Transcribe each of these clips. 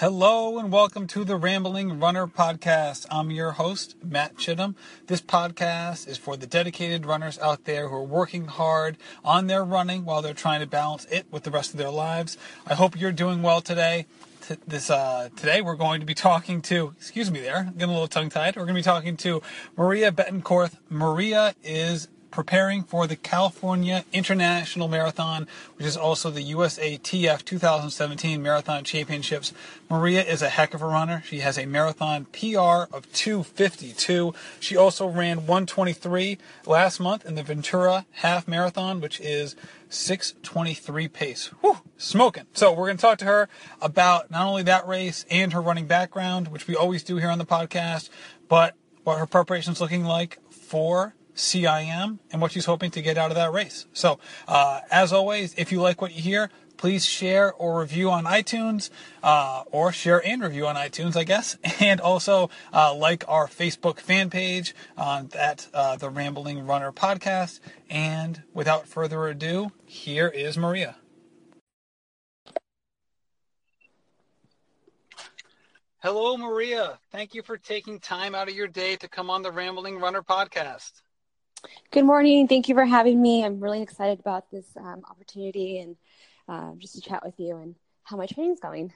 Hello and welcome to the Rambling Runner podcast. I'm your host, Matt Chittum. This podcast is for the dedicated runners out there who are working hard on their running while they're trying to balance it with the rest of their lives. I hope you're doing well today. T- this uh, today we're going to be talking to excuse me there getting a little tongue tied we're going to be talking to maria Betancourth maria is preparing for the California International Marathon, which is also the USATF 2017 Marathon Championships. Maria is a heck of a runner. She has a marathon PR of 252. She also ran 123 last month in the Ventura Half Marathon, which is 623 pace. Whew, smoking. So we're going to talk to her about not only that race and her running background, which we always do here on the podcast, but what her preparation's looking like for CIM and what she's hoping to get out of that race. So, uh, as always, if you like what you hear, please share or review on iTunes, uh, or share and review on iTunes, I guess, and also uh, like our Facebook fan page on that uh, the Rambling Runner podcast. And without further ado, here is Maria. Hello, Maria. Thank you for taking time out of your day to come on the Rambling Runner podcast. Good morning. Thank you for having me. I'm really excited about this um, opportunity and uh, just to chat with you and how my training's going.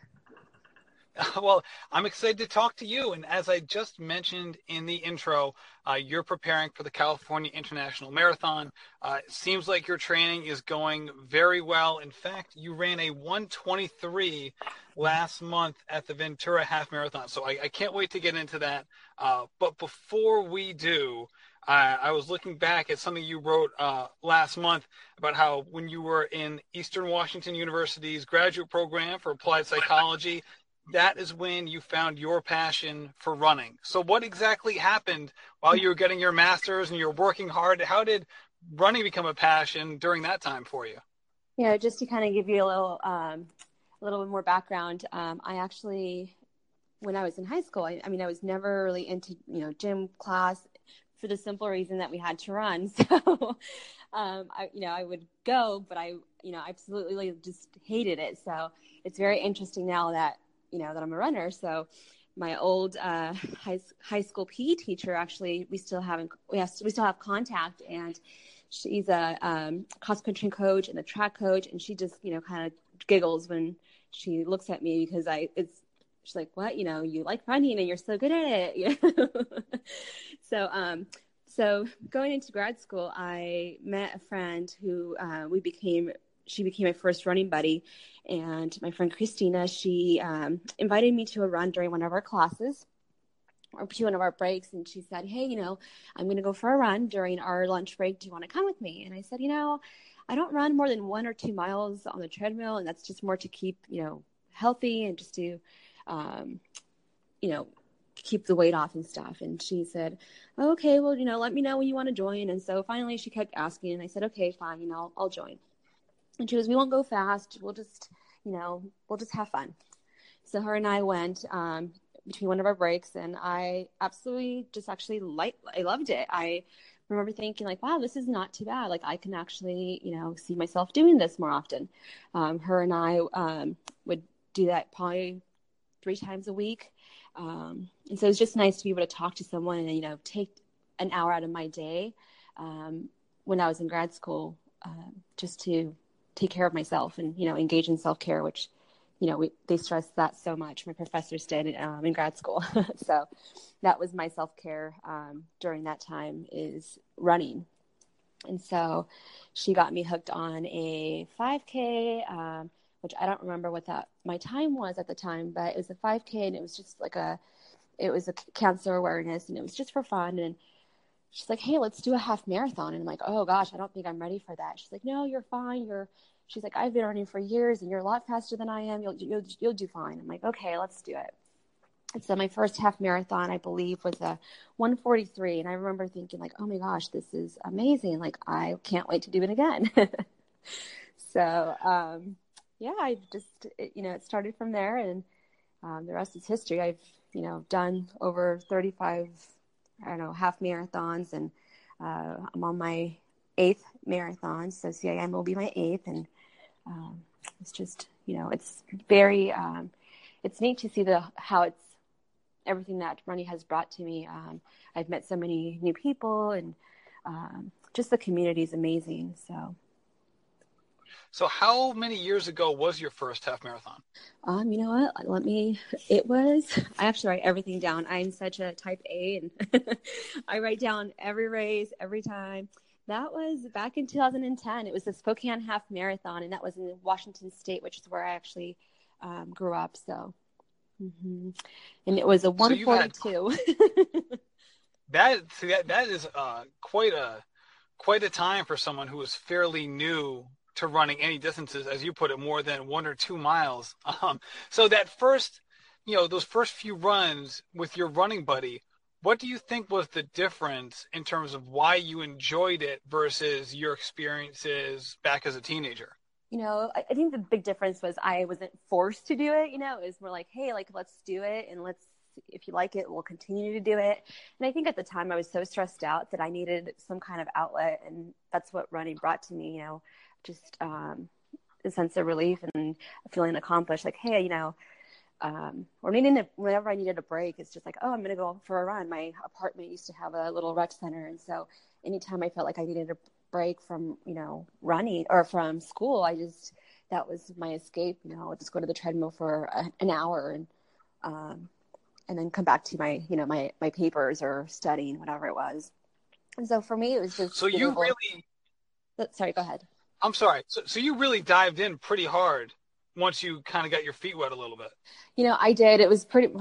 Well, I'm excited to talk to you. And as I just mentioned in the intro, uh, you're preparing for the California International Marathon. Uh, it seems like your training is going very well. In fact, you ran a 123 last month at the Ventura Half Marathon. So I, I can't wait to get into that. Uh, but before we do, I, I was looking back at something you wrote uh, last month about how when you were in Eastern Washington University's graduate program for applied psychology, that is when you found your passion for running. So, what exactly happened while you were getting your master's and you're working hard? How did running become a passion during that time for you? Yeah, just to kind of give you a little, um, a little bit more background. Um, I actually, when I was in high school, I, I mean, I was never really into you know gym class for the simple reason that we had to run. So, um, I, you know, I would go, but I, you know, absolutely just hated it. So it's very interesting now that, you know, that I'm a runner. So my old uh, high, high school PE teacher, actually, we still haven't, we, have, we still have contact and she's a um, cross country coach and a track coach. And she just, you know, kind of giggles when she looks at me because I, it's, she's like, what, you know, you like running and you're so good at it. so, um, so going into grad school, I met a friend who uh, we became. She became my first running buddy, and my friend Christina. She um, invited me to a run during one of our classes, or to one of our breaks, and she said, "Hey, you know, I'm going to go for a run during our lunch break. Do you want to come with me?" And I said, "You know, I don't run more than one or two miles on the treadmill, and that's just more to keep you know healthy and just to, um, you know, keep the weight off and stuff. And she said, okay, well, you know, let me know when you want to join. And so finally she kept asking and I said, okay, fine, you know, I'll, I'll join. And she goes, we won't go fast. We'll just, you know, we'll just have fun. So her and I went um, between one of our breaks and I absolutely just actually like, I loved it. I remember thinking like, wow, this is not too bad. Like I can actually, you know, see myself doing this more often. Um, her and I um, would do that probably three times a week. Um, and so it's just nice to be able to talk to someone and, you know, take an hour out of my day um, when I was in grad school uh, just to take care of myself and, you know, engage in self care, which, you know, we, they stress that so much. My professors did um, in grad school. so that was my self care um, during that time is running. And so she got me hooked on a 5K. Which I don't remember what that my time was at the time, but it was a 5K and it was just like a, it was a cancer awareness and it was just for fun. And she's like, hey, let's do a half marathon. And I'm like, oh gosh, I don't think I'm ready for that. She's like, no, you're fine. You're, she's like, I've been running for years and you're a lot faster than I am. You'll, you'll, you'll do fine. I'm like, okay, let's do it. And so my first half marathon, I believe, was a 143. And I remember thinking like, oh my gosh, this is amazing. Like, I can't wait to do it again. so, um, yeah, I just, it, you know, it started from there and um, the rest is history. I've, you know, done over 35, I don't know, half marathons and uh, I'm on my eighth marathon. So CIM will be my eighth. And um, it's just, you know, it's very, um, it's neat to see the how it's everything that running has brought to me. Um, I've met so many new people, and um, just the community is amazing. So. So, how many years ago was your first half marathon? Um, you know what? Let me. It was. I actually write everything down. I'm such a type A, and I write down every race, every time. That was back in 2010. It was the Spokane Half Marathon, and that was in Washington State, which is where I actually um, grew up. So, mm-hmm. and it was a 142. So that see, that that is uh, quite a quite a time for someone who is fairly new to running any distances, as you put it, more than one or two miles. Um, so that first, you know, those first few runs with your running buddy, what do you think was the difference in terms of why you enjoyed it versus your experiences back as a teenager? You know, I, I think the big difference was I wasn't forced to do it. You know, it was more like, hey, like let's do it and let's if you like it, we'll continue to do it. And I think at the time I was so stressed out that I needed some kind of outlet, and that's what running brought to me. You know, just um, a sense of relief and feeling accomplished. Like, hey, you know, um, or needing to, whenever I needed a break, it's just like, oh, I'm going to go for a run. My apartment used to have a little rec center, and so anytime I felt like I needed a break from, you know, running or from school, I just that was my escape. You know, I'd just go to the treadmill for a, an hour and um, and then come back to my, you know, my my papers or studying, whatever it was. And so for me, it was just so you really. Sorry, go ahead. I'm sorry. So, so you really dived in pretty hard once you kind of got your feet wet a little bit. You know, I did. It was pretty.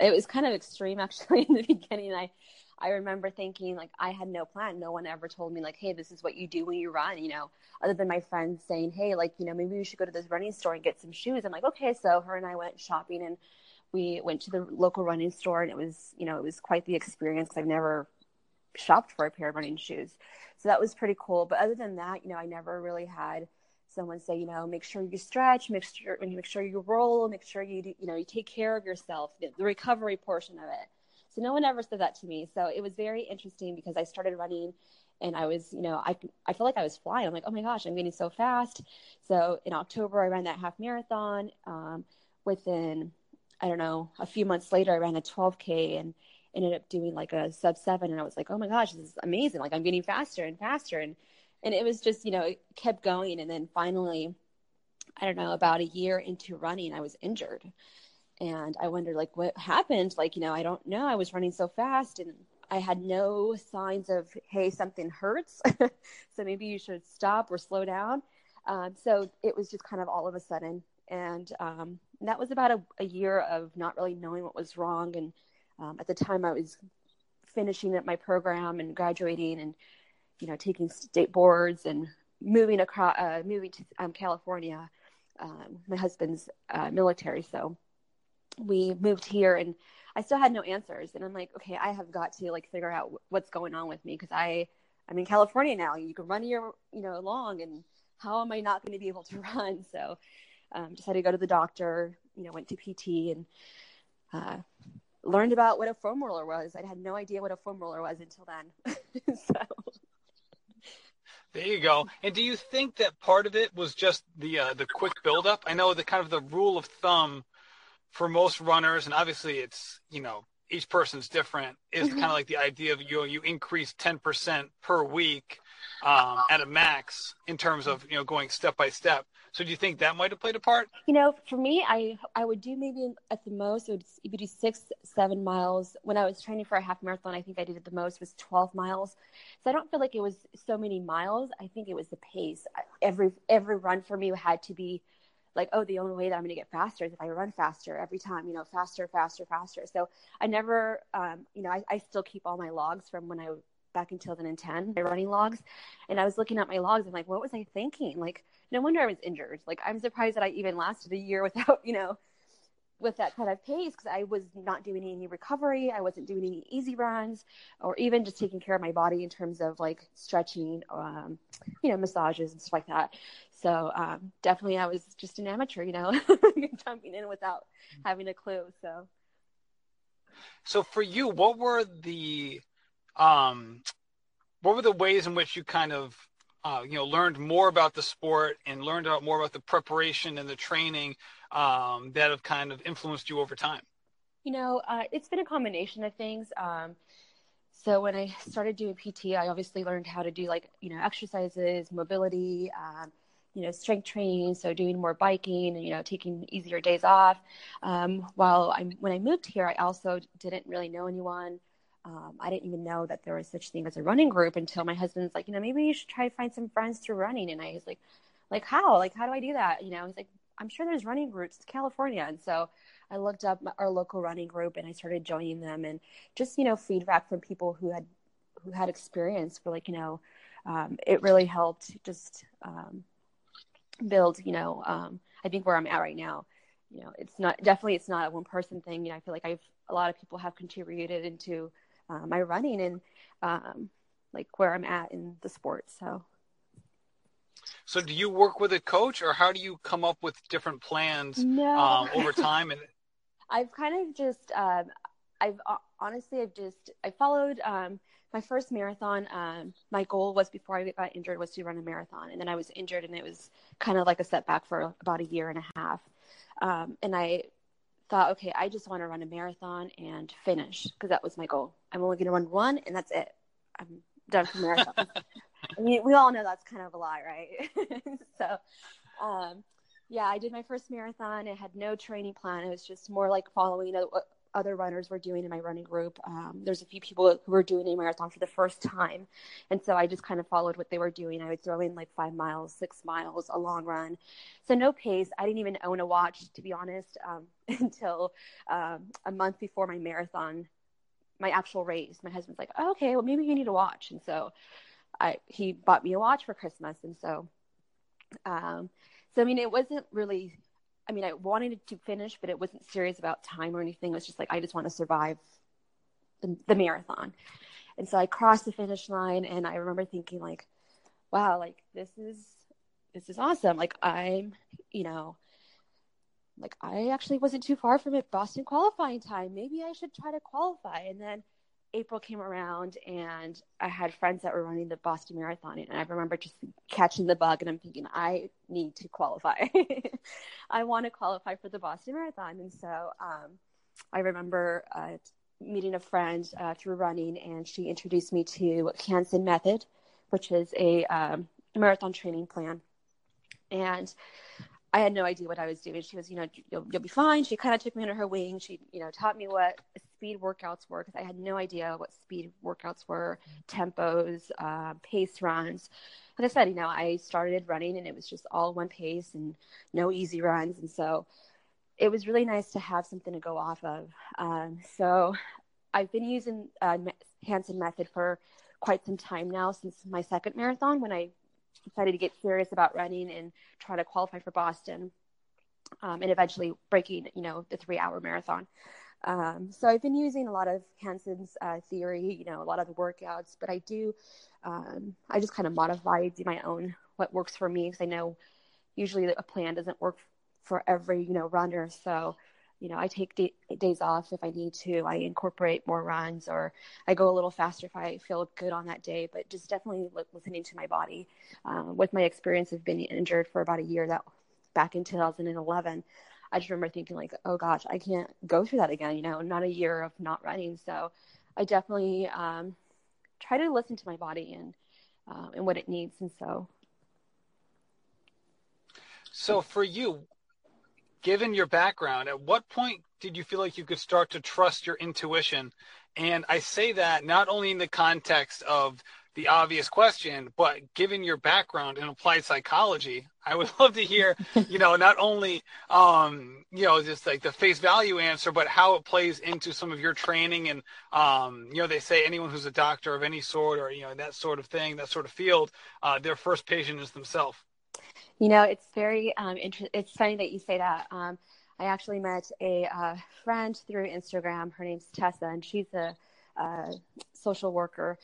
It was kind of extreme actually in the beginning. I, I remember thinking like I had no plan. No one ever told me like, hey, this is what you do when you run. You know, other than my friends saying, hey, like you know, maybe we should go to this running store and get some shoes. I'm like, okay. So her and I went shopping and we went to the local running store and it was you know it was quite the experience I've never shopped for a pair of running shoes. So that was pretty cool. But other than that, you know, I never really had someone say, you know, make sure you stretch, make sure make sure you roll, make sure you do, you know you take care of yourself, the, the recovery portion of it. So no one ever said that to me. So it was very interesting because I started running and I was, you know, I I felt like I was flying. I'm like, oh my gosh, I'm getting so fast. So in October, I ran that half marathon. Um, within, I don't know, a few months later, I ran a 12k and ended up doing like a sub seven and i was like oh my gosh this is amazing. Like i'm getting faster and faster. And and it was just you know it kept going. And then finally i don't know about a year into running i was injured. And i wondered like what happened? Like you know i don't know. I was running so fast and i had no signs of hey something hurts. So maybe you should stop or slow down. Um, so it was just kind of all of a sudden. And um, that was about a, a year of not really knowing what was wrong. And um, at the time I was finishing up my program and graduating and you know taking state boards and moving across uh, moving to um, California. Um, my husband's uh, military, so we moved here and I still had no answers. And I'm like, okay, I have got to like figure out what's going on with me because I I'm in California now. You can run your you know long and how am I not going to be able to run? So um, decided to go to the doctor. You know, went to PT and uh, learned about what a foam roller was. I had no idea what a foam roller was until then. so. There you go. And do you think that part of it was just the uh, the quick buildup? I know the kind of the rule of thumb for most runners, and obviously it's you know each person's different. Is mm-hmm. kind of like the idea of you know, you increase ten percent per week um, at a max in terms of you know going step by step. So do you think that might have played a part? You know, for me, I I would do maybe at the most it would, it would do six seven miles. When I was training for a half marathon, I think I did the most was twelve miles. So I don't feel like it was so many miles. I think it was the pace. Every every run for me had to be like, oh, the only way that I'm going to get faster is if I run faster every time, you know, faster, faster, faster. So I never, um, you know, I, I still keep all my logs from when I back in 2010, my running logs. And I was looking at my logs. I'm like, what was I thinking? Like, no wonder I was injured. Like, I'm surprised that I even lasted a year without, you know, with that kind of pace because I was not doing any recovery. I wasn't doing any easy runs or even just taking care of my body in terms of like stretching, um, you know, massages and stuff like that. So um, definitely I was just an amateur, you know, jumping in without having a clue. So. So for you, what were the um, what were the ways in which you kind of uh, you know, learned more about the sport and learned out more about the preparation and the training um, that have kind of influenced you over time? You know, uh, it's been a combination of things. Um, so when I started doing PT, I obviously learned how to do like you know exercises, mobility, um, you know strength training. So doing more biking, and you know taking easier days off. Um, while I when I moved here, I also didn't really know anyone. Um, I didn't even know that there was such thing as a running group until my husband's like, you know, maybe you should try to find some friends through running. And I was like, like how? Like how do I do that? You know, he's like, I'm sure there's running groups in California. And so I looked up our local running group and I started joining them and just, you know, feedback from people who had, who had experience for like, you know, um, it really helped just um, build, you know, um, I think where I'm at right now, you know, it's not, definitely it's not a one person thing. You know, I feel like I've, a lot of people have contributed into uh, my running and um, like where I'm at in the sport. So. So do you work with a coach or how do you come up with different plans no. um, over time? And I've kind of just, um, I've uh, honestly, I've just, I followed um, my first marathon. Um, my goal was before I got injured was to run a marathon. And then I was injured and it was kind of like a setback for about a year and a half. Um, and I thought, okay, I just want to run a marathon and finish because that was my goal. I'm only going to run one and that's it. I'm done for marathon. I mean, we all know that's kind of a lie, right? so, um, yeah, I did my first marathon. It had no training plan. It was just more like following what other runners were doing in my running group. Um, there's a few people who were doing a marathon for the first time. And so I just kind of followed what they were doing. I would throw in like five miles, six miles, a long run. So no pace. I didn't even own a watch, to be honest, um, until um, a month before my marathon, my actual race. My husband's like, oh, okay, well, maybe you need a watch. And so I, he bought me a watch for Christmas. And so, um, so I mean, it wasn't really. I mean, I wanted to finish, but it wasn't serious about time or anything. It was just like I just want to survive the, the marathon. And so I crossed the finish line, and I remember thinking like, "Wow, like this is this is awesome. Like I'm, you know, like I actually wasn't too far from it Boston qualifying time. Maybe I should try to qualify." And then April came around and I had friends that were running the Boston Marathon. And I remember just catching the bug and I'm thinking, I need to qualify. I want to qualify for the Boston Marathon. And so um, I remember uh, meeting a friend uh, through running and she introduced me to Hanson Method, which is a um, marathon training plan. And I had no idea what I was doing. She was, you know, you'll, you'll be fine. She kind of took me under her wing. She, you know, taught me what speed workouts were because I had no idea what speed workouts were, tempos, uh, pace runs. Like I said, you know, I started running and it was just all one pace and no easy runs. And so it was really nice to have something to go off of. Um, so I've been using uh, Hanson method for quite some time now since my second marathon when I decided to get serious about running and try to qualify for Boston. Um, and eventually breaking, you know, the three hour marathon. Um, so I've been using a lot of Hanson's uh, theory, you know, a lot of the workouts, but I do, um, I just kind of modify, do my own, what works for me, because I know usually a plan doesn't work for every, you know, runner. So, you know, I take days off if I need to. I incorporate more runs, or I go a little faster if I feel good on that day. But just definitely listening to my body. Um, with my experience of being injured for about a year, that back in 2011, I just remember thinking like, oh gosh, I can't go through that again. You know, not a year of not running. So I definitely um, try to listen to my body and uh, and what it needs. And so, so for you, given your background, at what point did you feel like you could start to trust your intuition? And I say that not only in the context of the obvious question, but given your background in applied psychology, I would love to hear, you know, not only, um, you know, just like the face value answer, but how it plays into some of your training. And, um, you know, they say anyone who's a doctor of any sort or, you know, that sort of thing, that sort of field, uh, their first patient is themselves. You know, it's very um, interesting. It's funny that you say that. Um, I actually met a uh, friend through Instagram. Her name's Tessa, and she's a, a social worker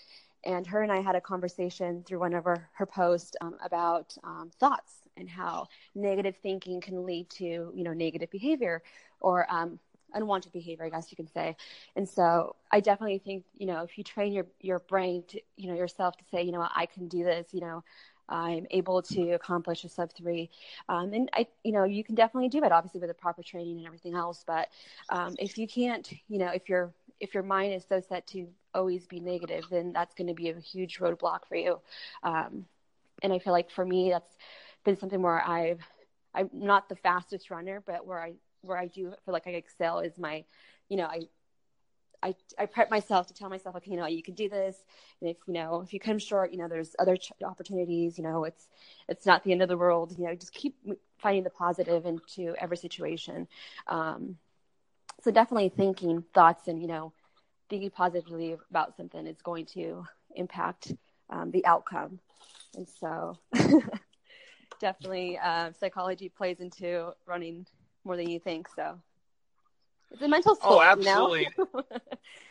and her and I had a conversation through one of her, her posts um, about um, thoughts and how negative thinking can lead to you know negative behavior or um, unwanted behavior, I guess you can say. And so I definitely think you know if you train your your brain to you know yourself to say you know I can do this, you know I'm able to accomplish a sub three. Um, and I, you know, you can definitely do it, obviously with the proper training and everything else. But um, if you can't, you know, if your if your mind is so set to always be negative, then that's going to be a huge roadblock for you. Um, and I feel like for me, that's been something where I've I'm not the fastest runner, but where I where I do feel like I excel is my, you know, I I, I prep myself to tell myself, okay, you know, you can do this. And if, you know, if you come short, you know, there's other ch- opportunities, you know, it's, it's not the end of the world, you know, just keep finding the positive into every situation. Um, so definitely thinking thoughts and, you know, thinking positively about something is going to impact um, the outcome. And so definitely uh, psychology plays into running more than you think. So it's a mental sport. Oh, absolutely.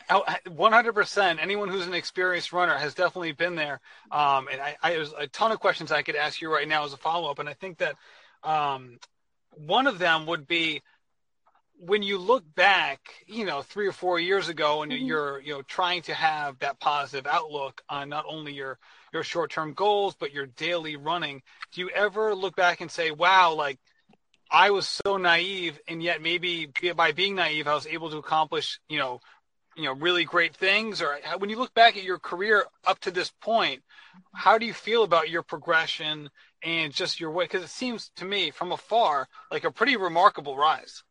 100%. Anyone who's an experienced runner has definitely been there. Um, and I, I, there's a ton of questions I could ask you right now as a follow up. And I think that um, one of them would be when you look back, you know, three or four years ago, and mm-hmm. you're, you know, trying to have that positive outlook on not only your your short term goals but your daily running. Do you ever look back and say, "Wow, like I was so naive, and yet maybe by being naive, I was able to accomplish, you know, you know, really great things. Or when you look back at your career up to this point, how do you feel about your progression and just your way? Because it seems to me from afar like a pretty remarkable rise.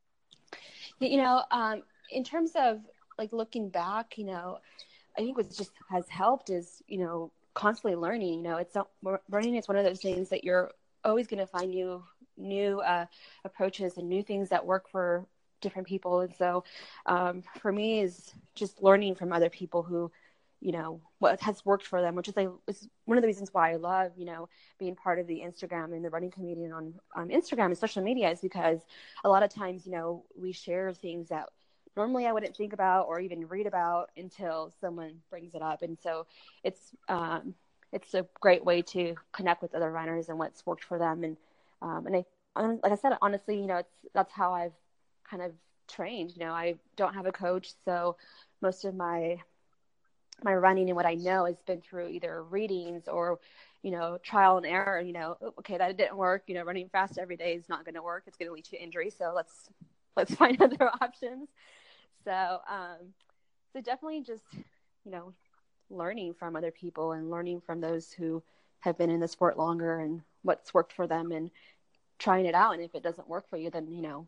You know, um, in terms of like looking back, you know, I think what just has helped is you know constantly learning. You know, it's not, running is one of those things that you're always going to find new new uh, approaches and new things that work for different people. And so, um, for me, is just learning from other people who, you know, what has worked for them, which is, like, is one of the reasons why I love, you know, being part of the Instagram and the running community on Instagram and social media is because a lot of times, you know, we share things that normally I wouldn't think about or even read about until someone brings it up. And so it's um, it's a great way to connect with other runners and what's worked for them and um, and I, like I said, honestly, you know, it's that's how I've kind of trained. You know, I don't have a coach, so most of my my running and what I know has been through either readings or, you know, trial and error. You know, oh, okay, that didn't work. You know, running fast every day is not going to work. It's going to lead to injury. So let's let's find other options. So, um, so definitely just, you know, learning from other people and learning from those who have been in the sport longer and what's worked for them and trying it out and if it doesn't work for you then you know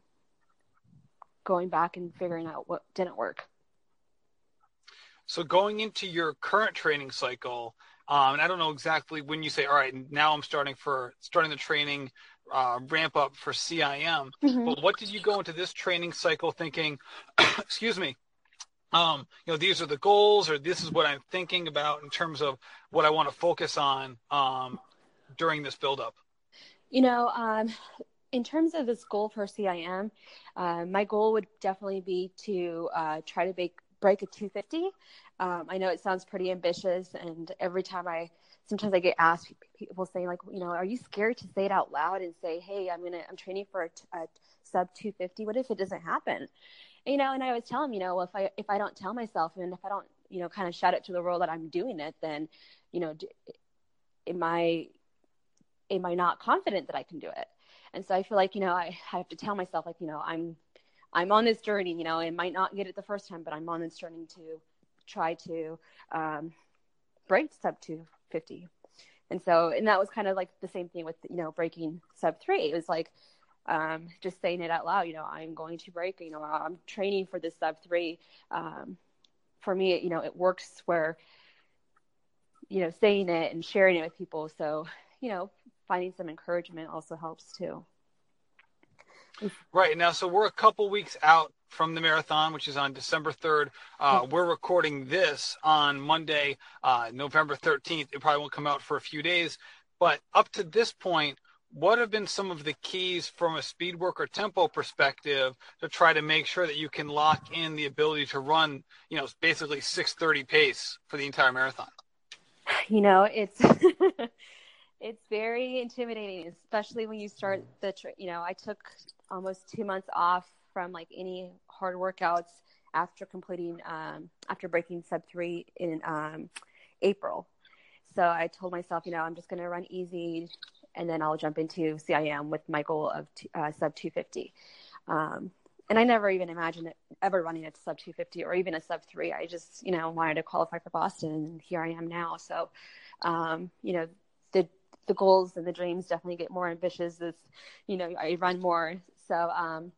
going back and figuring out what didn't work so going into your current training cycle um, and i don't know exactly when you say all right now i'm starting for starting the training uh, ramp up for cim mm-hmm. but what did you go into this training cycle thinking excuse me um, you know, these are the goals, or this is what I'm thinking about in terms of what I want to focus on um, during this buildup? You know, um, in terms of this goal for CIM, uh, my goal would definitely be to uh, try to break, break a 250. Um, I know it sounds pretty ambitious, and every time I sometimes I get asked, people say like, you know, are you scared to say it out loud and say, hey, I'm gonna, I'm training for a, a sub 250. What if it doesn't happen? You know, and I always tell them, you know, if I if I don't tell myself and if I don't, you know, kind of shout it to the world that I'm doing it, then, you know, am I am I not confident that I can do it? And so I feel like, you know, I, I have to tell myself like, you know, I'm, I'm on this journey, you know, I might not get it the first time, but I'm on this journey to try to um, break sub 250. And so, and that was kind of like the same thing with, you know, breaking sub three. It was like, um, just saying it out loud, you know, I'm going to break, you know, I'm training for this sub three. Um, for me, you know, it works where, you know, saying it and sharing it with people. So, you know, finding some encouragement also helps too. Right now, so we're a couple weeks out from the marathon, which is on December 3rd. Uh, we're recording this on Monday, uh, November 13th. It probably won't come out for a few days, but up to this point, what have been some of the keys from a speed work or tempo perspective to try to make sure that you can lock in the ability to run, you know, basically 630 pace for the entire marathon? You know, it's it's very intimidating, especially when you start the, you know, I took almost two months off from like any hard workouts after completing, um, after breaking sub three in um, April. So I told myself, you know, I'm just going to run easy and then I'll jump into CIM with my goal of uh, sub 250. Um, and I never even imagined it, ever running a sub 250 or even a sub three. I just, you know, wanted to qualify for Boston and here I am now. So, um, you know, the, the goals and the dreams definitely get more ambitious as, you know, I run more. So, um,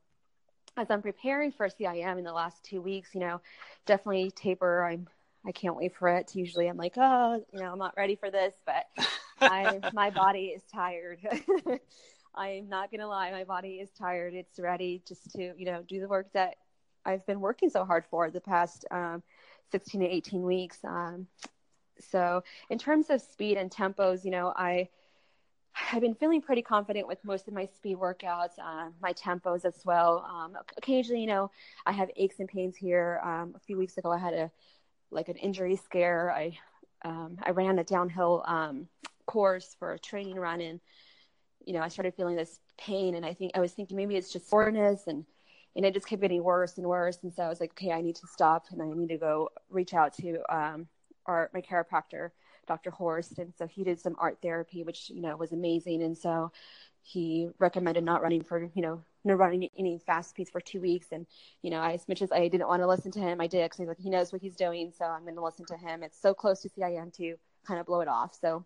as I'm preparing for CIM in the last two weeks, you know, definitely taper. I'm, I can't wait for it. Usually I'm like, oh, you know, I'm not ready for this, but I, my body is tired. I'm not gonna lie, my body is tired. It's ready just to, you know, do the work that I've been working so hard for the past um, 16 to 18 weeks. Um, so in terms of speed and tempos, you know, I I've been feeling pretty confident with most of my speed workouts, uh, my tempos as well. Um, occasionally, you know, I have aches and pains here. Um, a few weeks ago, I had a like an injury scare. I um, I ran a downhill um, course for a training run, and you know, I started feeling this pain, and I think I was thinking maybe it's just soreness, and and it just kept getting worse and worse. And so I was like, okay, I need to stop, and I need to go reach out to our my chiropractor Dr. Horst. And so he did some ART therapy, which, you know, was amazing. And so he recommended not running for, you know, not running any fast speeds for two weeks. And, you know, as much as I didn't want to listen to him, I did because he's like, he knows what he's doing. So I'm going to listen to him. It's so close to CIM to kind of blow it off. So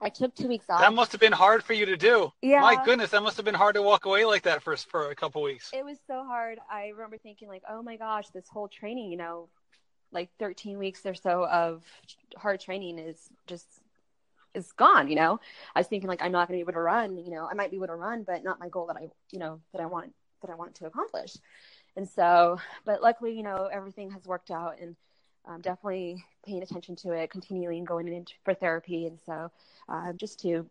I took two weeks off. That must have been hard for you to do. Yeah. My goodness, that must have been hard to walk away like that for for a couple weeks. It was so hard. I remember thinking like, oh my gosh, this whole training, you know, like 13 weeks or so of hard training is just is gone you know? I was thinking like i'm not going to be able to run you know i might be able to run but not my goal that i you know that i want that i want to accomplish. And so but luckily you know everything has worked out and um, definitely paying attention to it continuing going in for therapy. And so uh, just to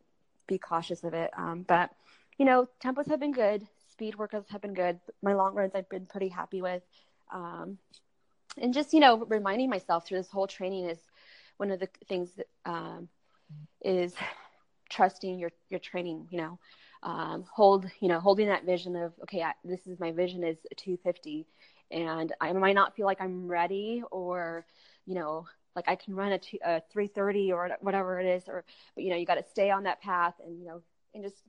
be cautious of it um, but you know tempos have been good speed workouts have been good. My long runs i've been pretty happy with um, and just you know reminding myself through this whole training is one of the things that um, is trusting your your training you know um, hold you know holding that vision of okay I, this is my vision is 250 and i might not feel like i'm ready or you know like i can run a, two, a 330 or whatever it is or but you know you got to stay on that path and you know and just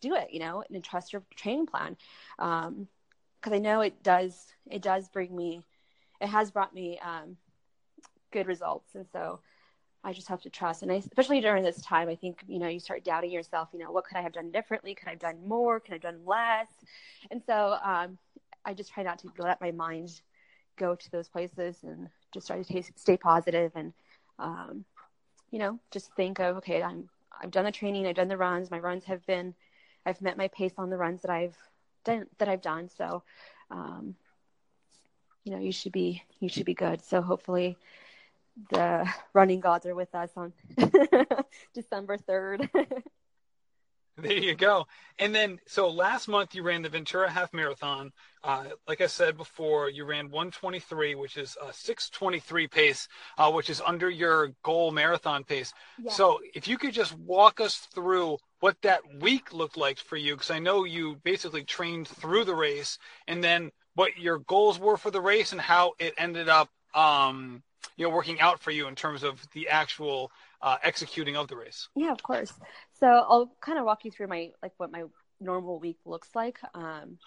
do it you know and trust your training plan. Because um, i know it does it does bring me it has brought me um, good results. And so I just have to trust. And I, especially during this time, I think, you know, you start doubting yourself, you know, what could I have done differently? Could I have done more? Could I have done less? And so um, I just try not to let my mind go to those places and just try to t- stay positive and, um, you know, just think of, okay, I'm, I've done the training, I've done the runs. My runs have been, I've met my pace on the runs that I've done, that I've done. So, um, you know you should be you should be good. So hopefully the running gods are with us on december 3rd there you go. And then so last month you ran the ventura half marathon. Uh, like i said before you ran 123 which is a 623 pace uh, which is under your goal marathon pace. Yeah. so if you could just walk us through what that week looked like for you because i know you basically trained through the race and then what your goals were for the race and how it ended up um, you know working out for you in terms of the actual uh, executing of the race. Yeah of course. So i'll kind of walk you through my like what my normal week looks like. Um,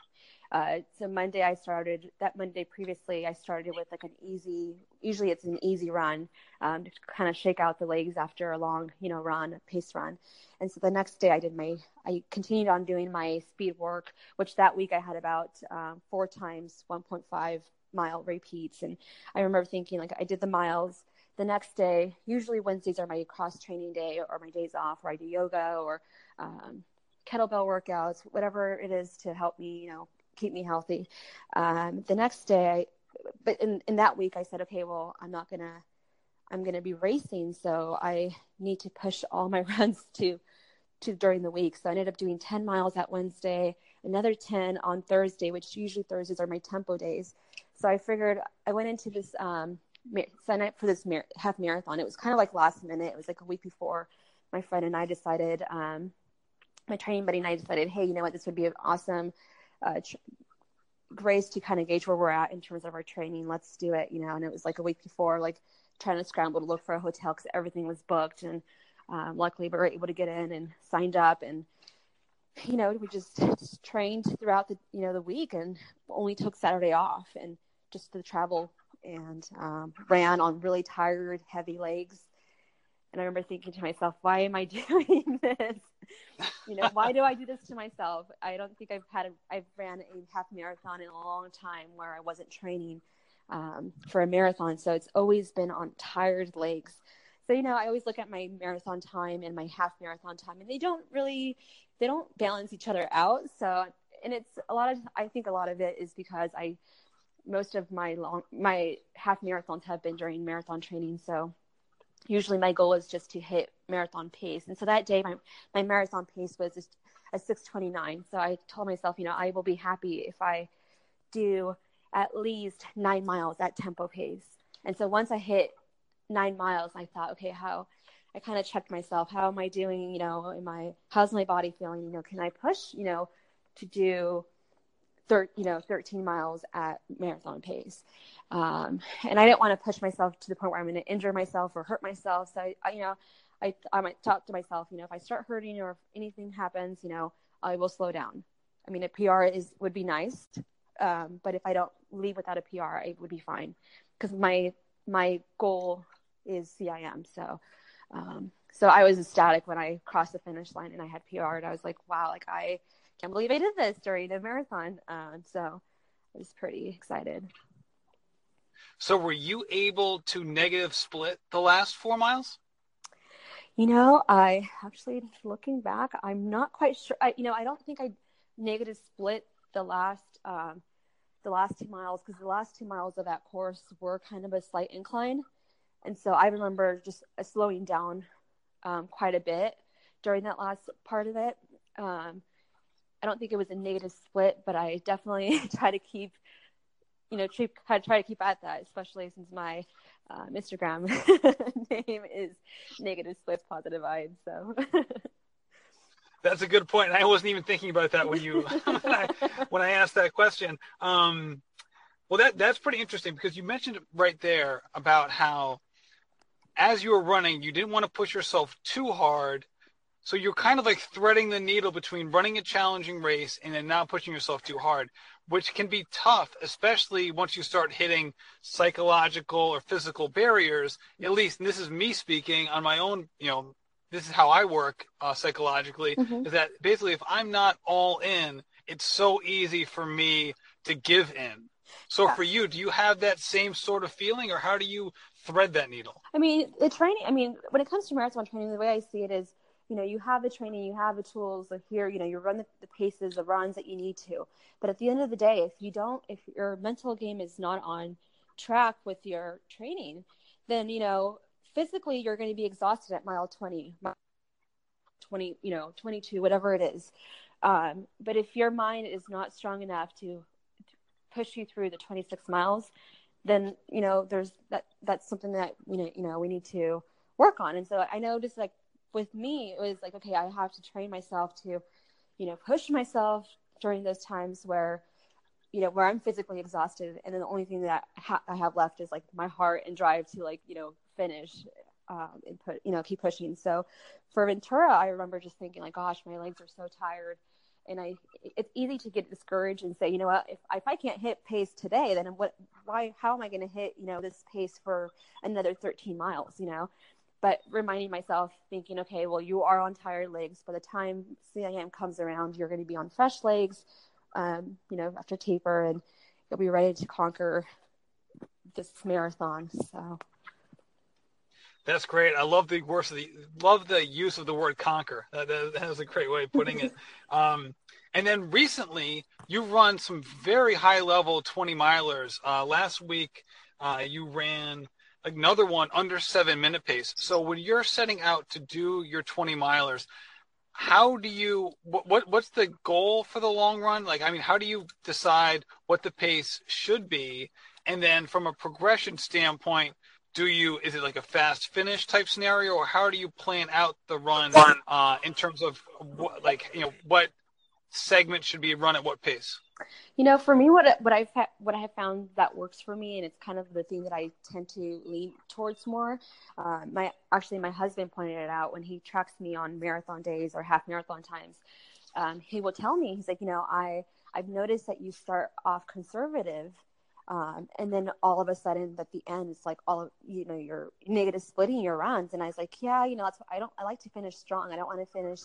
uh, so Monday I started that Monday previously I started with like an easy usually it's an easy run um, to kind of shake out the legs after a long you know run pace run. And so the next day I did my I continued on doing my speed work which that week I had about um, four times 1.5 mile repeats. And I remember thinking like I did the miles the next day. Usually Wednesdays are my cross training day or my days off where I do yoga or um, kettlebell workouts whatever it is to help me you know keep me healthy. Um, the next day, I, but in, in that week, I said, okay, well, I'm not gonna, I'm gonna be racing, so I need to push all my runs to, to during the week. So I ended up doing 10 miles that Wednesday, another 10 on Thursday, which usually Thursdays are my tempo days. So I figured I went into this um, sign up for this mar- half marathon. It was kind of like last minute. It was like a week before my friend and I decided, um, my training buddy and I decided, hey, you know what, this would be an awesome uh, tr- Grace to kind of gauge where we're at in terms of our training. Let's do it, you know. And it was like a week before, like trying to scramble to look for a hotel because everything was booked. And um, luckily, we were able to get in and signed up. And you know, we just, just trained throughout the you know the week and only took Saturday off and just the travel and um, ran on really tired, heavy legs. And I remember thinking to myself, why am I doing this? You know, why do I do this to myself? I don't think I've had a, I've ran a half marathon in a long time where I wasn't training um, for a marathon. So it's always been on tired legs. So, you know, I always look at my marathon time and my half marathon time and they don't really, they don't balance each other out. So, and it's a lot of, I think a lot of it is because I, most of my long, my half marathons have been during marathon training. So usually my goal is just to hit marathon pace. And so that day, my, my marathon pace was just a 629. So I told myself, you know, I will be happy if I do at least nine miles at tempo pace. And so once I hit nine miles, I thought, okay, how I kind of checked myself. How am I doing? You know, am I, how's my body feeling? You know, can I push, you know, to do thir- you know, 13 miles at marathon pace. Um, and I didn't want to push myself to the point where I'm going to injure myself or hurt myself. So I, I, you know, I, I might talk to myself, you know, if I start hurting or if anything happens, you know, I will slow down. I mean, a PR is, would be nice. Um, but if I don't leave without a PR, it would be fine because my, my goal is CIM. So, um, so I was ecstatic when I crossed the finish line and I had PR and I was like, wow, like I, can't believe I did this during a marathon. Uh, so I was pretty excited. So were you able to negative split the last four miles? You know, I actually looking back, I'm not quite sure. I, you know, I don't think I negative split the last um, the last two miles because the last two miles of that course were kind of a slight incline, and so I remember just uh, slowing down um, quite a bit during that last part of it. Um, I don't think it was a negative split, but I definitely try to keep, you know, try, try to keep at that, especially since my uh, Instagram name is negative splits positive vibes. So. That's a good point. I wasn't even thinking about that when you when, I, when I asked that question. Um, well, that that's pretty interesting because you mentioned right there about how as you were running, you didn't want to push yourself too hard so you're kind of like threading the needle between running a challenging race and then not pushing yourself too hard, which can be tough, especially once you start hitting psychological or physical barriers. At least, this is me speaking on my own, you know, this is how I work uh, psychologically, mm-hmm. is that basically if I'm not all in, it's so easy for me to give in. So yeah. for you, do you have that same sort of feeling or how do you thread that needle? I mean, the training, I mean, when it comes to marathon training, the way I see it is – you know you have the training you have the tools like here you know you run the, the, paces the runs that you need to. But at the end of the day if you don't if your mental game is not on track with your training then you know physically you're going to be exhausted at mile 20 mile 20 you know 22 whatever it is. Um, but if your mind is not strong enough to push you through the 26 miles then you know there's that that's something that you know you know we need to work on. And so i noticed like with me, it was like, okay, I have to train myself to, you know, push myself during those times where, you know, where I'm physically exhausted. And then the only thing that ha- I have left is like my heart and drive to like, you know, finish um, and put, you know, keep pushing. So for Ventura, I remember just thinking like, gosh, my legs are so tired. And I, it's easy to get discouraged and say, you know what, if, if I can't hit pace today, then what, why, how am I going to hit, you know, this pace for another 13 miles, you know? But reminding myself thinking okay well you are on tired legs by the time cim comes around you're going to be on fresh legs um, you know after taper and you'll be ready to conquer this marathon so that's great. I love the words of the love the use of the word conquer. That, that, that was a great way of putting it. Um, and then recently, you run some very high level 20 milers. Uh, last week, uh, you ran another one under seven minute pace. So when you're setting out to do your 20 milers, how do you what, what what's the goal for the long run? Like, I mean, how do you decide what the pace should be? And then from a progression standpoint, do you is it like a fast finish type scenario, or how do you plan out the run uh, in terms of what, like you know what segment should be run at what pace? You know, for me, what what I've what I have found that works for me, and it's kind of the thing that I tend to lean towards more. Uh, my actually, my husband pointed it out when he tracks me on marathon days or half marathon times. Um, he will tell me, he's like, you know, I I've noticed that you start off conservative, um, and then all of a sudden, at the end, it's like all of you know, you're negative splitting your runs, and I was like, yeah, you know, that's I don't. I like to finish strong. I don't want to finish,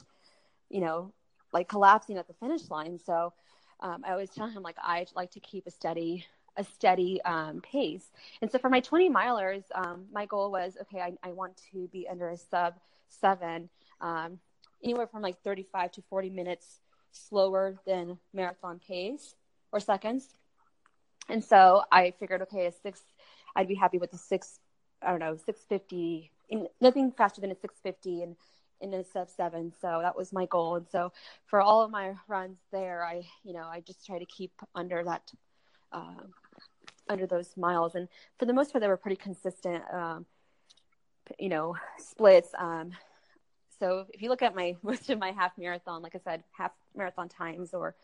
you know, like collapsing at the finish line. So um, I always tell him like I like to keep a steady a steady um, pace. And so for my 20 milers, um, my goal was okay, I, I, want to be under a sub seven, um, anywhere from like 35 to 40 minutes slower than marathon pace or seconds. And so I figured, okay, a six, I'd be happy with a six, I don't know, 650, in, nothing faster than a 650 and in a sub seven. So that was my goal. And so for all of my runs there, I, you know, I just try to keep under that, uh, under those miles. And for the most part, they were pretty consistent, um, you know, splits. Um, so if you look at my most of my half marathon, like I said, half marathon times or,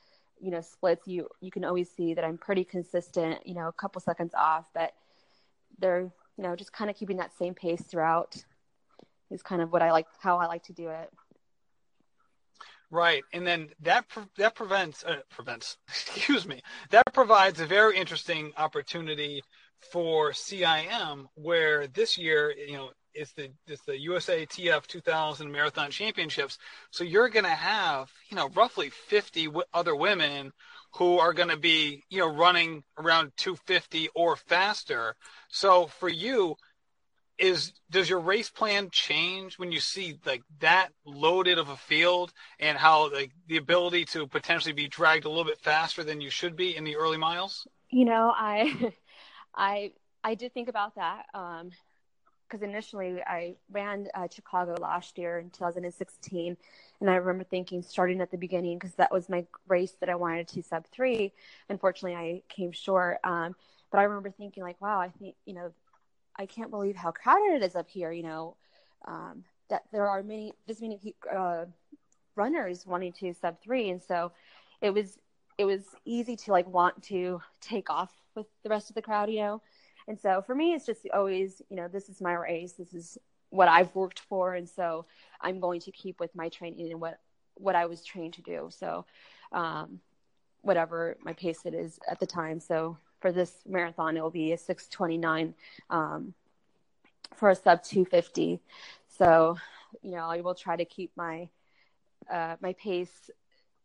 you know, splits, you, you can always see that I'm pretty consistent, you know, a couple seconds off, but they're, you know, just kind of keeping that same pace throughout is kind of what I like, how I like to do it. Right, and then that pre- that prevents uh, prevents excuse me that provides a very interesting opportunity for CIM where this year you know it's the it's the USATF 2000 Marathon Championships. So you're going to have you know roughly 50 w- other women who are going to be you know running around 250 or faster. So for you, is does your race plan change when you see like that loaded of a field and how like the ability to potentially be dragged a little bit faster than you should be in the early miles? You know i i i did think about that um because initially i ran uh, chicago last year in 2016 and i remember thinking starting at the beginning because that was my race that i wanted to sub three. Unfortunately i came short um but i remember thinking like wow i think you know I can't believe how crowded it is up here. You know, um, that there are many this many uh, runners wanting to sub three, and so it was it was easy to like want to take off with the rest of the crowd. You know, and so for me, it's just always you know this is my race. This is what I've worked for, and so I'm going to keep with my training and what what I was trained to do. So, um, whatever my pace it is at the time. So for this marathon, it will be a 629 um, for a sub 250. So, you know, I will try to keep my uh, my pace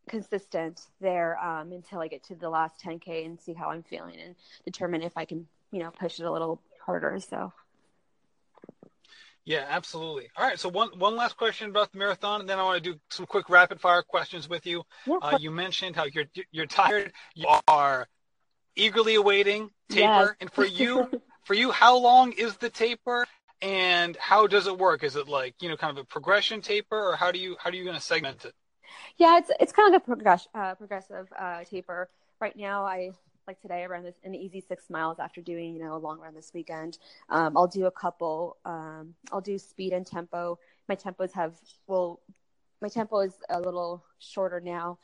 consistent there um, until I get to the last 10k and see how I'm feeling and determine if I can, you know, push it a little harder. So. Yeah, absolutely. All right, so one one last question about the marathon, and then I want to do some quick rapid fire questions with you. Yeah, uh, you mentioned how you're you're tired. You are eagerly awaiting taper. Yes. and for you, for you, how long is the taper? And how does it work? Is it like you know, kind of a progression taper, or how do you how are you going to segment it? Yeah, it's it's kind of a progress, uh, progressive uh, taper. Right now, I like today I ran this an easy six miles after doing you know a long run this weekend. Um, I'll do a couple. Um, I'll do speed and tempo. My tempos have well, my tempo is a little shorter now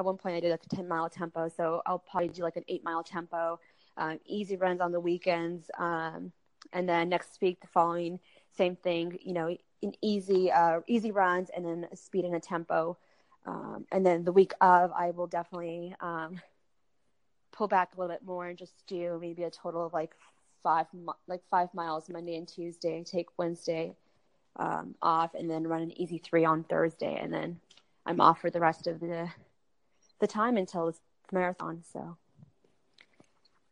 at one point I did like a 10 mile tempo. So I'll probably do like an eight mile tempo, um, easy runs on the weekends. Um, and then next week, the following, same thing, you know, an easy, uh, easy runs and then speed and a tempo. Um, and then the week of, I will definitely, um, pull back a little bit more and just do maybe a total of like five, like five miles Monday and Tuesday, take Wednesday, um, off and then run an easy three on Thursday. And then I'm off for the rest of the the time until the marathon. So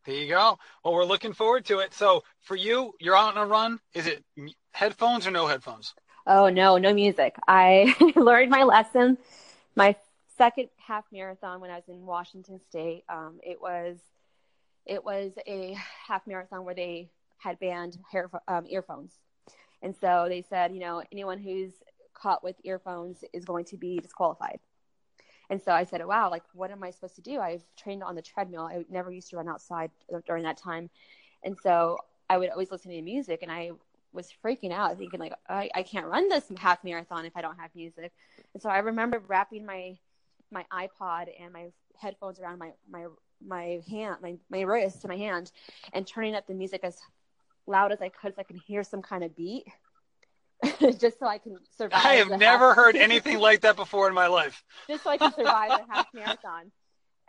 there you go. Well, we're looking forward to it. So for you, you're out on a run. Is it headphones or no headphones? Oh no, no music. I learned my lesson. My second half marathon when I was in Washington State. Um, it was it was a half marathon where they had banned hair, um, earphones, and so they said, you know, anyone who's caught with earphones is going to be disqualified. And so I said, wow, like, what am I supposed to do? I've trained on the treadmill. I never used to run outside during that time. And so I would always listen to music and I was freaking out thinking like, I, I can't run this half marathon if I don't have music. And so I remember wrapping my my iPod and my headphones around my my my hand, my my wrist to my hand, and turning up the music as loud as I could so I can hear some kind of beat, just so I can survive. I have never half- heard anything like that before in my life. just so I can survive a half marathon.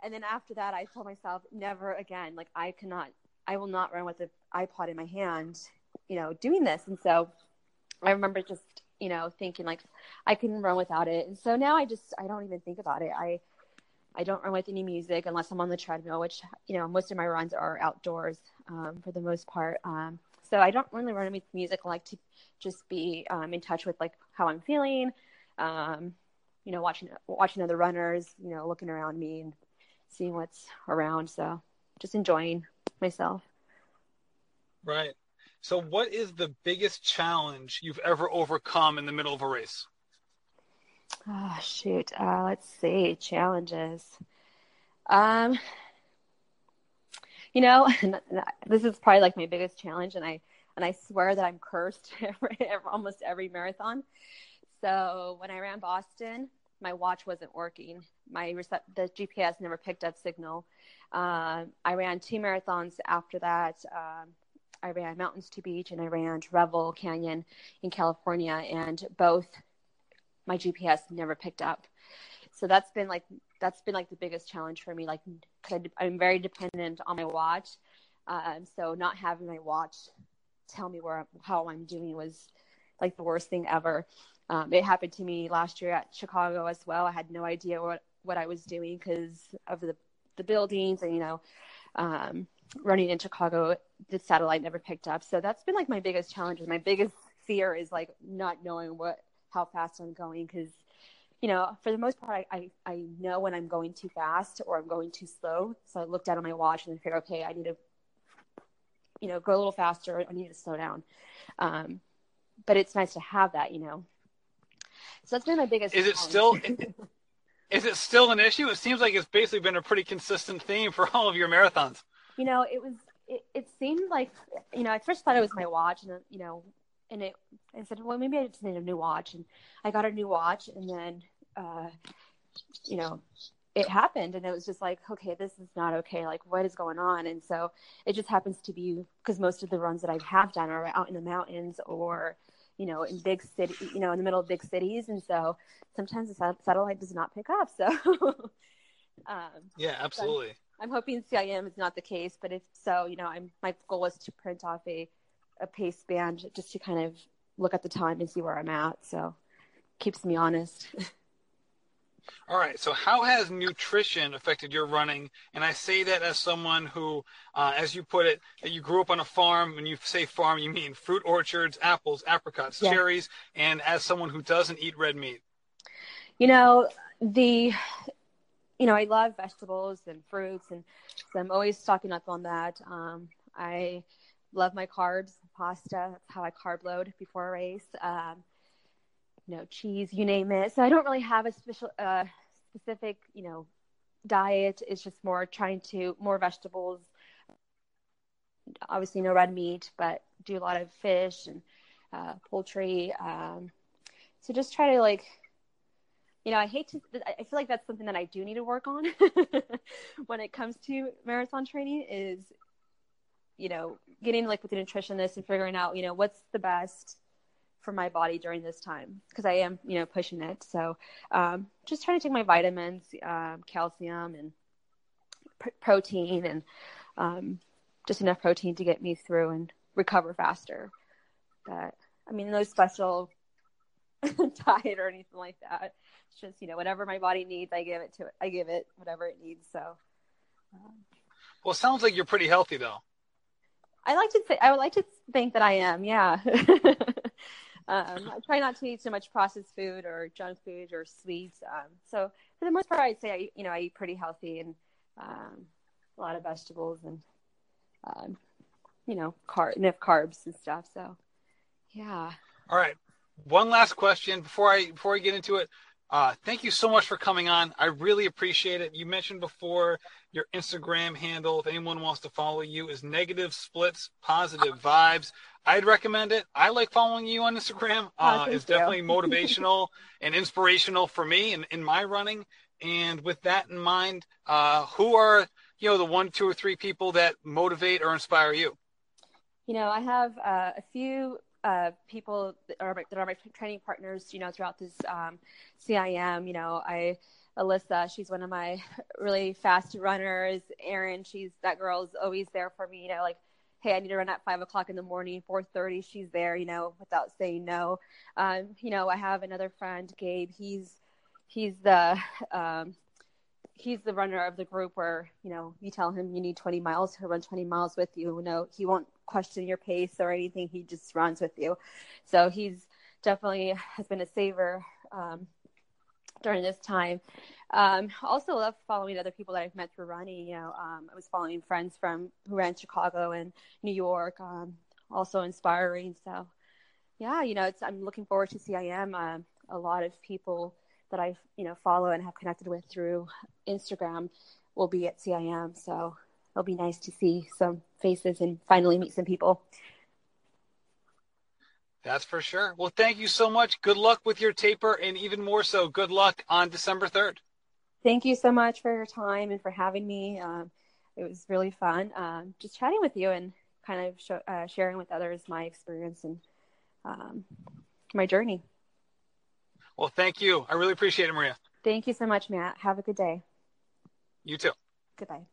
And then after that, I told myself, never again. Like I cannot, I will not run with the iPod in my hand, you know, doing this. And so I remember just, you know, thinking like I can run without it. And so now I just, I don't even think about it. I, I don't run with any music unless I'm on the treadmill, which, you know, most of my runs are outdoors um, for the most part. Um, so I don't really run with music. I like to just be um, in touch with like how I'm feeling, um, you know, watching watching other runners, you know, looking around me and seeing what's around. So just enjoying myself. Right. So, what is the biggest challenge you've ever overcome in the middle of a race? Oh shoot. Uh, let's see challenges. Um, you know, this is probably like my biggest challenge, and I and I swear that I'm cursed every, almost every marathon. So when I ran Boston, my watch wasn't working. My the GPS never picked up signal. Um, I ran two marathons after that. Um, I ran Mountains to Beach and I ran Revel Canyon in California, and both my GPS never picked up. So that's been like that's been like the biggest challenge for me. Like, cause I, am very dependent on my watch, um, so not having my watch tell me where how I'm doing was like the worst thing ever. Um, it happened to me last year at Chicago as well. I had no idea what what I was doing because of the the buildings and you know um, running in Chicago, the satellite never picked up. So that's been like my biggest challenge. My biggest fear is like not knowing what how fast I'm going because you know for the most part I, I, I know when I'm going too fast or I'm going too slow. So I looked down at my watch and I figured, okay, I need to you know go a little faster. I need to slow down. Um, but it's nice to have that, you know. So that's been my biggest. Is it challenge. still? is it still an issue? It seems like it's basically been a pretty consistent theme for all of your marathons. you know, it was it, it seemed like you know, I first thought it was my watch and you know, and it I said, well maybe I just need a new watch and I got a new watch and then uh you know, it happened and it was just like, okay, this is not okay. Like what is going on? And so it just happens to be because most of the runs that I have done are out in the mountains or you know, in big city, you know, in the middle of big cities, and so sometimes the sat- satellite does not pick up. So, um, Yeah, absolutely. I'm hoping CIM is not the case, but if so, you know, I'm my goal is to print off a a pace band just to kind of look at the time and see where I'm at. So keeps me honest. All right. So, how has nutrition affected your running? And I say that as someone who, uh, as you put it, that you grew up on a farm. When you say farm, you mean fruit orchards, apples, apricots, Yeah. cherries, and as someone who doesn't eat red meat. you know, the you know, I love vegetables and fruits and so I'm always stocking up on that. Um, I love my carbs, pasta. That's how I carb load before a race. Um, you know, cheese, you name it. So I don't really have a special, uh, specific, you know, diet. It's just more trying to more vegetables. Obviously, no red meat, but do a lot of fish and uh, poultry. Um, so just try to like, you know, I hate to. I feel like that's something that I do need to work on when it comes to marathon training. Is you know, getting like with the nutritionist and figuring out, you know, what's the best for my body during this time because I am, you know, pushing it. So, um, just trying to take my vitamins, um, calcium, and pr- protein, and um, just enough protein to get me through and recover faster. But I mean, no special diet or anything like that. It's just, you know, whatever my body needs, I give it to it. I give it whatever it needs. So. Um, Well, it sounds like you're pretty healthy, though. I like to say I would like to think that I am, yeah. um, I try not to eat so much processed food or junk food or sweets. Um, so for the most part, I'd say I, you know, I eat pretty healthy and um, a lot of vegetables and um, you know, car- enough carbs and stuff. So yeah. All right. One last question before I before I get into it. Uh, thank you so much for coming on. I really appreciate it. You mentioned before your Instagram handle, if anyone wants to follow you, is negative splits, positive vibes. I'd recommend it. I like following you on Instagram. Oh, Uh, thank it's you. definitely motivational and inspirational for me in, in my running. And with that in mind, uh, who are you know the one, two, or three people that motivate or inspire you? You know, I have uh, a few uh, people that are, my, that are my training partners. You know, throughout this um, CIM. You know, I Alyssa, she's one of my really fast runners. Erin, she's that girl's always there for me. You know, like hey, I need to run at five o'clock in the morning, four thirty. She's there, you know, without saying no. Um, you know, I have another friend, Gabe. He's he's the um, he's the runner of the group where you know you tell him you need 20 miles he'll run 20 miles with you you know he won't question your pace or anything he just runs with you so he's definitely has been a saver um, during this time um, also love following other people that I've met through running. You know, um, I was following friends from who ran Chicago and New York, um, also inspiring. So, yeah, you know, it's I'm looking forward to CIM. Um, a lot of people that I you know follow and have connected with through Instagram will be at CIM. So it'll be nice to see some faces and finally meet some people. That's for sure. Well, thank you so much. Good luck with your taper, and even more so, good luck on December 3rd thank you so much for your time and for having me. Um, it was really fun um, just chatting with you and kind of show, uh, sharing with others my experience and um, my journey. Well, thank you. I really appreciate it, Maria. Thank you so much, Matt. Have a good day. You too. Goodbye.